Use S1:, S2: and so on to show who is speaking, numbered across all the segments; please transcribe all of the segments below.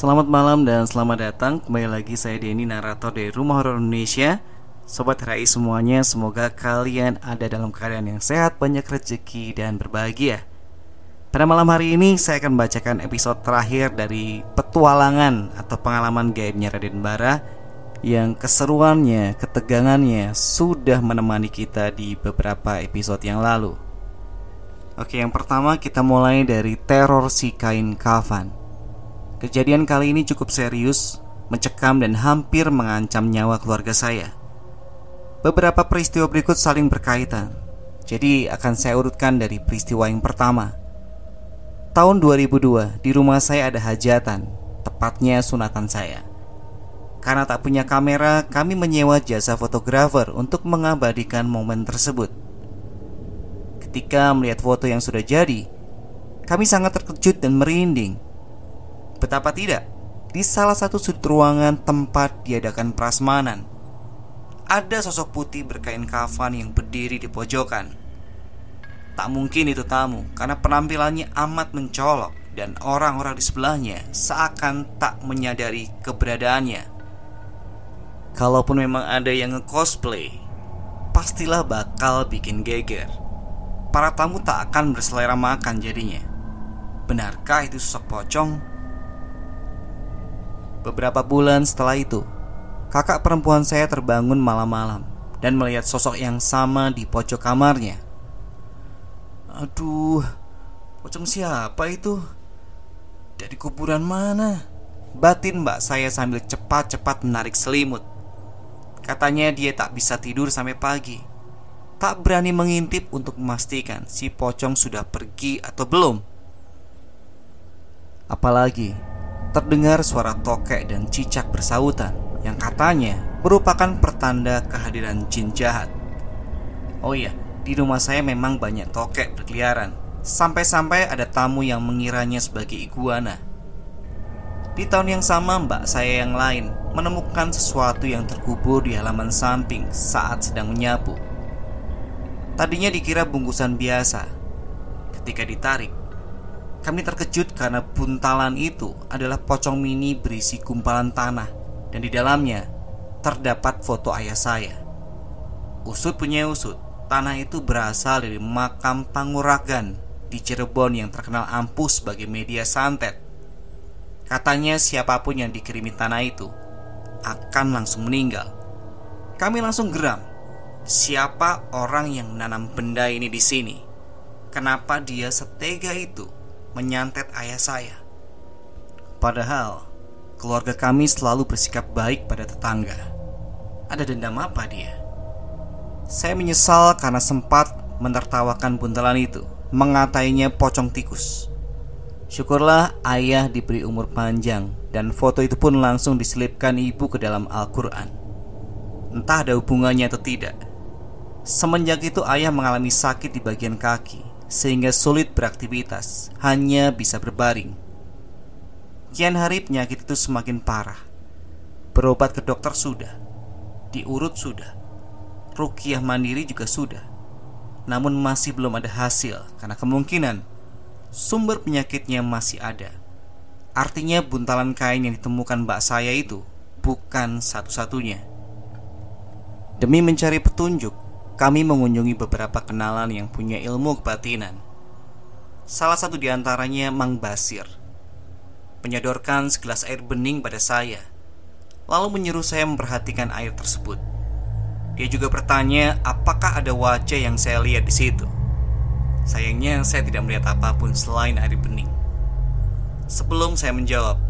S1: Selamat malam dan selamat datang. Kembali lagi saya Denny, narator dari Rumah Horor Indonesia. Sobat Rai semuanya, semoga kalian ada dalam keadaan yang sehat, banyak rezeki, dan berbahagia. Pada malam hari ini saya akan membacakan episode terakhir dari petualangan atau pengalaman gaibnya Raden Bara Yang keseruannya, ketegangannya sudah menemani kita di beberapa episode yang lalu. Oke, yang pertama kita mulai dari teror si kain kafan Kejadian kali ini cukup serius, mencekam dan hampir mengancam nyawa keluarga saya. Beberapa peristiwa berikut saling berkaitan, jadi akan saya urutkan dari peristiwa yang pertama. Tahun 2002, di rumah saya ada hajatan, tepatnya sunatan saya. Karena tak punya kamera, kami menyewa jasa fotografer untuk mengabadikan momen tersebut. Ketika melihat foto yang sudah jadi, kami sangat terkejut dan merinding Betapa tidak, di salah satu sudut ruangan tempat diadakan prasmanan, ada sosok putih berkain kafan yang berdiri di pojokan. Tak mungkin itu tamu, karena penampilannya amat mencolok dan orang-orang di sebelahnya seakan tak menyadari keberadaannya. Kalaupun memang ada yang nge-cosplay, pastilah bakal bikin geger. Para tamu tak akan berselera makan jadinya. Benarkah itu sosok pocong Beberapa bulan setelah itu, kakak perempuan saya terbangun malam-malam dan melihat sosok yang sama di pojok kamarnya. Aduh, pocong siapa itu? Dari kuburan mana? Batin mbak saya sambil cepat-cepat menarik selimut. Katanya dia tak bisa tidur sampai pagi. Tak berani mengintip untuk memastikan si pocong sudah pergi atau belum. Apalagi terdengar suara tokek dan cicak bersautan yang katanya merupakan pertanda kehadiran jin jahat. Oh iya, di rumah saya memang banyak tokek berkeliaran, sampai-sampai ada tamu yang mengiranya sebagai iguana. Di tahun yang sama, mbak saya yang lain menemukan sesuatu yang terkubur di halaman samping saat sedang menyapu. Tadinya dikira bungkusan biasa. Ketika ditarik, kami terkejut karena buntalan itu adalah pocong mini berisi gumpalan tanah dan di dalamnya terdapat foto ayah saya. Usut punya usut, tanah itu berasal dari makam Panguragan di Cirebon yang terkenal ampuh sebagai media santet. Katanya siapa pun yang dikirimi tanah itu akan langsung meninggal. Kami langsung geram. Siapa orang yang menanam benda ini di sini? Kenapa dia setega itu? Menyantet ayah saya. Padahal keluarga kami selalu bersikap baik pada tetangga. Ada dendam apa dia? Saya menyesal karena sempat menertawakan buntalan itu, mengatainya pocong tikus. Syukurlah ayah diberi umur panjang dan foto itu pun langsung diselipkan ibu ke dalam Al-Quran. Entah ada hubungannya atau tidak. Semenjak itu ayah mengalami sakit di bagian kaki sehingga sulit beraktivitas, hanya bisa berbaring. Kian hari penyakit itu semakin parah. Berobat ke dokter sudah, diurut sudah, rukiah mandiri juga sudah. Namun masih belum ada hasil karena kemungkinan sumber penyakitnya masih ada. Artinya buntalan kain yang ditemukan mbak saya itu bukan satu-satunya. Demi mencari petunjuk, kami mengunjungi beberapa kenalan yang punya ilmu kebatinan. Salah satu di antaranya Mang Basir. Menyodorkan segelas air bening pada saya, lalu menyuruh saya memperhatikan air tersebut. Dia juga bertanya apakah ada wajah yang saya lihat di situ. Sayangnya saya tidak melihat apa pun selain air bening. Sebelum saya menjawab,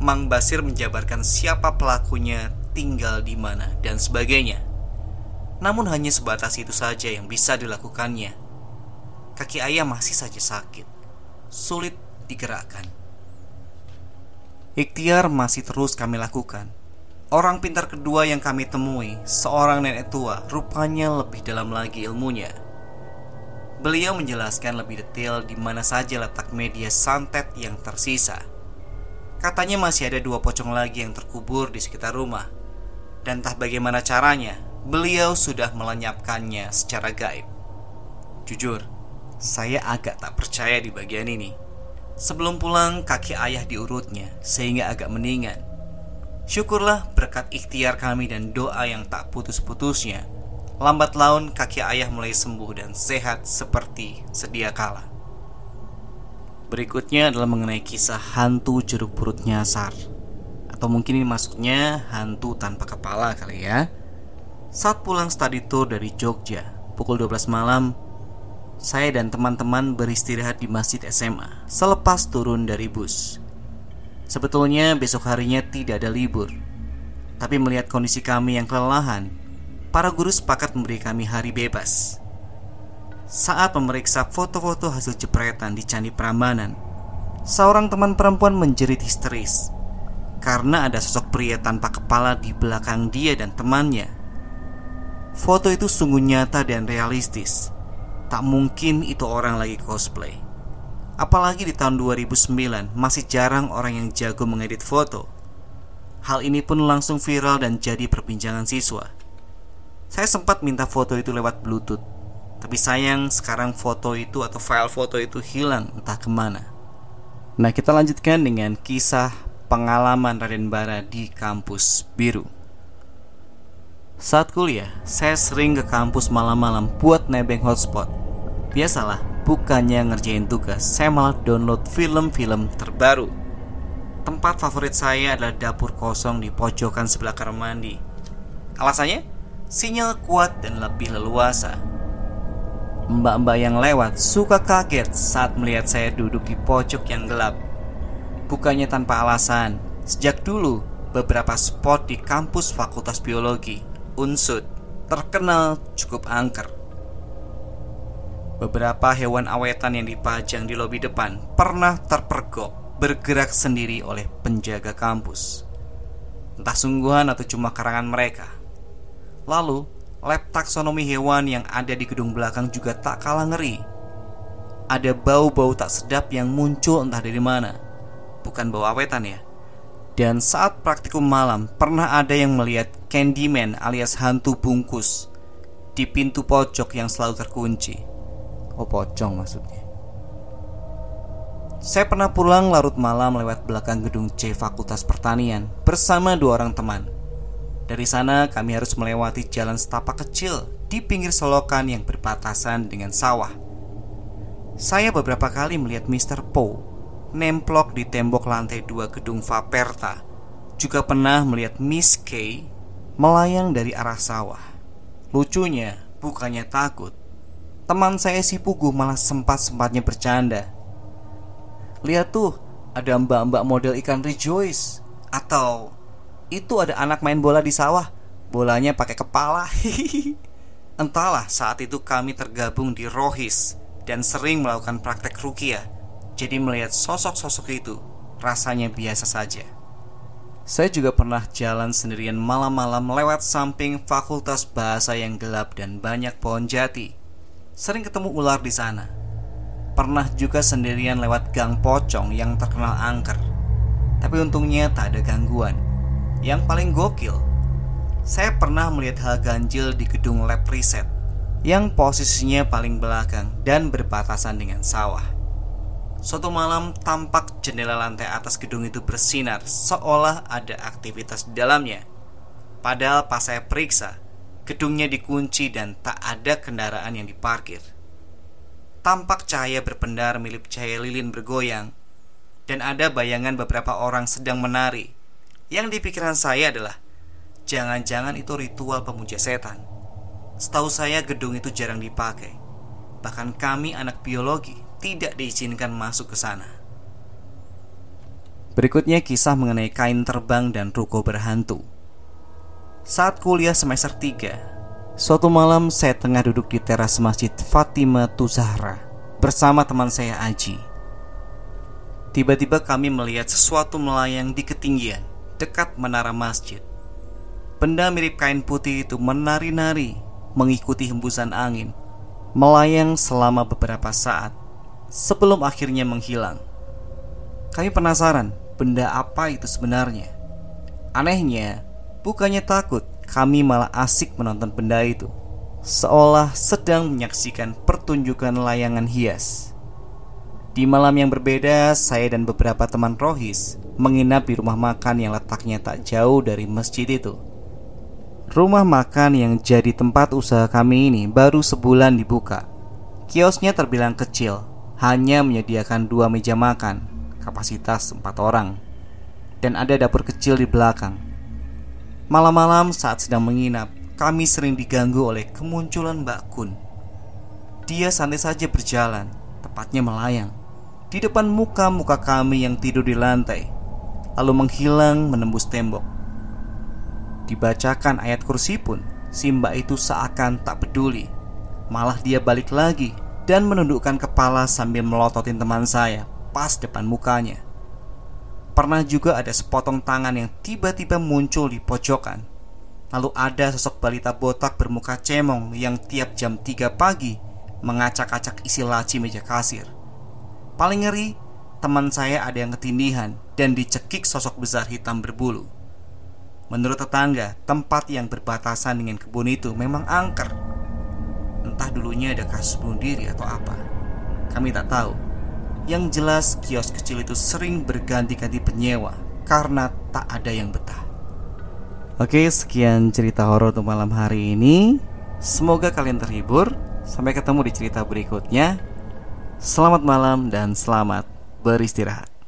S1: Mang Basir menjabarkan siapa pelakunya, tinggal di mana, dan sebagainya. Namun hanya sebatas itu saja yang bisa dilakukannya. Kaki ayah masih saja sakit, sulit digerakkan. Ikhtiar masih terus kami lakukan. Orang pintar kedua yang kami temui, seorang nenek tua, rupanya lebih dalam lagi ilmunya. Beliau menjelaskan lebih detail di mana saja letak media santet yang tersisa. Katanya masih ada dua pocong lagi yang terkubur di sekitar rumah. Dan entah bagaimana caranya, beliau sudah melenyapkannya secara gaib. Jujur, saya agak tak percaya di bagian ini. Sebelum pulang, kaki ayah diurutnya sehingga agak mendingan. Syukurlah berkat ikhtiar kami dan doa yang tak putus-putusnya. Lambat laun kaki ayah mulai sembuh dan sehat seperti sedia kala. Berikutnya adalah mengenai kisah hantu jeruk perut nyasar Atau mungkin ini maksudnya hantu tanpa kepala kali ya Saat pulang study tour dari Jogja Pukul 12 malam saya dan teman-teman beristirahat di masjid SMA selepas turun dari bus. Sebetulnya besok harinya tidak ada libur, tapi melihat kondisi kami yang kelelahan, para guru sepakat memberi kami hari bebas. Saat memeriksa foto-foto hasil jepretan di Candi Prambanan, seorang teman perempuan menjerit histeris karena ada sosok pria tanpa kepala di belakang dia dan temannya. Foto itu sungguh nyata dan realistis. Tak mungkin itu orang lagi cosplay. Apalagi di tahun 2009 masih jarang orang yang jago mengedit foto. Hal ini pun langsung viral dan jadi perbincangan siswa. Saya sempat minta foto itu lewat bluetooth. Tapi sayang sekarang foto itu atau file foto itu hilang entah ke mana. Nah kita lanjutkan dengan kisah pengalaman Raden Bara di kampus biru saat kuliah, saya sering ke kampus malam-malam buat nebeng hotspot. Biasalah, bukannya ngerjain tugas, saya malah download film-film terbaru. Tempat favorit saya adalah dapur kosong di pojokan sebelah kamar mandi. Alasannya? Sinyal kuat dan lebih leluasa. Mbak-mbak yang lewat suka kaget saat melihat saya duduk di pojok yang gelap. Bukannya tanpa alasan, sejak dulu beberapa spot di kampus Fakultas Biologi Unsud terkenal cukup angker. Beberapa hewan awetan yang dipajang di lobi depan pernah terpergok bergerak sendiri oleh penjaga kampus. Entah sungguhan atau cuma karangan mereka. Lalu, lab taksonomi hewan yang ada di gedung belakang juga tak kalah ngeri. Ada bau-bau tak sedap yang muncul entah dari mana. Bukan bau awetan ya, dan saat praktikum malam, pernah ada yang melihat Candyman alias hantu bungkus di pintu pojok yang selalu terkunci. Oh, pocong maksudnya. Saya pernah pulang larut malam lewat belakang gedung C Fakultas Pertanian bersama dua orang teman. Dari sana kami harus melewati jalan setapak kecil di pinggir selokan yang berbatasan dengan sawah. Saya beberapa kali melihat Mr. Poe nemplok di tembok lantai dua gedung Vaperta. Juga pernah melihat Miss Kay melayang dari arah sawah. Lucunya, bukannya takut. Teman saya si Pugu malah sempat-sempatnya bercanda. Lihat tuh, ada mbak-mbak model ikan rejoice. Atau, itu ada anak main bola di sawah. Bolanya pakai kepala. Entahlah saat itu kami tergabung di Rohis dan sering melakukan praktek rukiah jadi melihat sosok-sosok itu rasanya biasa saja. Saya juga pernah jalan sendirian malam-malam lewat samping fakultas bahasa yang gelap dan banyak pohon jati. Sering ketemu ular di sana. Pernah juga sendirian lewat gang pocong yang terkenal angker. Tapi untungnya tak ada gangguan. Yang paling gokil, saya pernah melihat hal ganjil di gedung lab riset yang posisinya paling belakang dan berbatasan dengan sawah. Suatu malam tampak jendela lantai atas gedung itu bersinar seolah ada aktivitas di dalamnya. Padahal pas saya periksa, gedungnya dikunci dan tak ada kendaraan yang diparkir. Tampak cahaya berpendar milik cahaya lilin bergoyang dan ada bayangan beberapa orang sedang menari. Yang di pikiran saya adalah jangan-jangan itu ritual pemuja setan. Setahu saya gedung itu jarang dipakai. Bahkan kami anak biologi tidak diizinkan masuk ke sana. Berikutnya kisah mengenai kain terbang dan ruko berhantu. Saat kuliah semester 3, suatu malam saya tengah duduk di teras Masjid Fatima Tuzahra bersama teman saya Aji. Tiba-tiba kami melihat sesuatu melayang di ketinggian dekat menara masjid. Benda mirip kain putih itu menari-nari mengikuti hembusan angin, melayang selama beberapa saat sebelum akhirnya menghilang. Kami penasaran benda apa itu sebenarnya. Anehnya, bukannya takut, kami malah asik menonton benda itu. Seolah sedang menyaksikan pertunjukan layangan hias. Di malam yang berbeda, saya dan beberapa teman Rohis menginap di rumah makan yang letaknya tak jauh dari masjid itu. Rumah makan yang jadi tempat usaha kami ini baru sebulan dibuka. Kiosnya terbilang kecil, hanya menyediakan dua meja makan, kapasitas empat orang, dan ada dapur kecil di belakang. Malam-malam saat sedang menginap, kami sering diganggu oleh kemunculan Mbak Kun. Dia santai saja berjalan, tepatnya melayang di depan muka-muka kami yang tidur di lantai, lalu menghilang menembus tembok. Dibacakan ayat kursi pun, si mbak itu seakan tak peduli. Malah dia balik lagi dan menundukkan kepala sambil melototin teman saya pas depan mukanya. Pernah juga ada sepotong tangan yang tiba-tiba muncul di pojokan. Lalu ada sosok balita botak bermuka cemong yang tiap jam 3 pagi mengacak-acak isi laci meja kasir. Paling ngeri, teman saya ada yang ketindihan dan dicekik sosok besar hitam berbulu. Menurut tetangga, tempat yang berbatasan dengan kebun itu memang angker. Entah dulunya ada kasus bunuh diri atau apa. Kami tak tahu. Yang jelas kios kecil itu sering berganti-ganti penyewa karena tak ada yang betah. Oke, sekian cerita horor untuk malam hari ini. Semoga kalian terhibur. Sampai ketemu di cerita berikutnya. Selamat malam dan selamat beristirahat.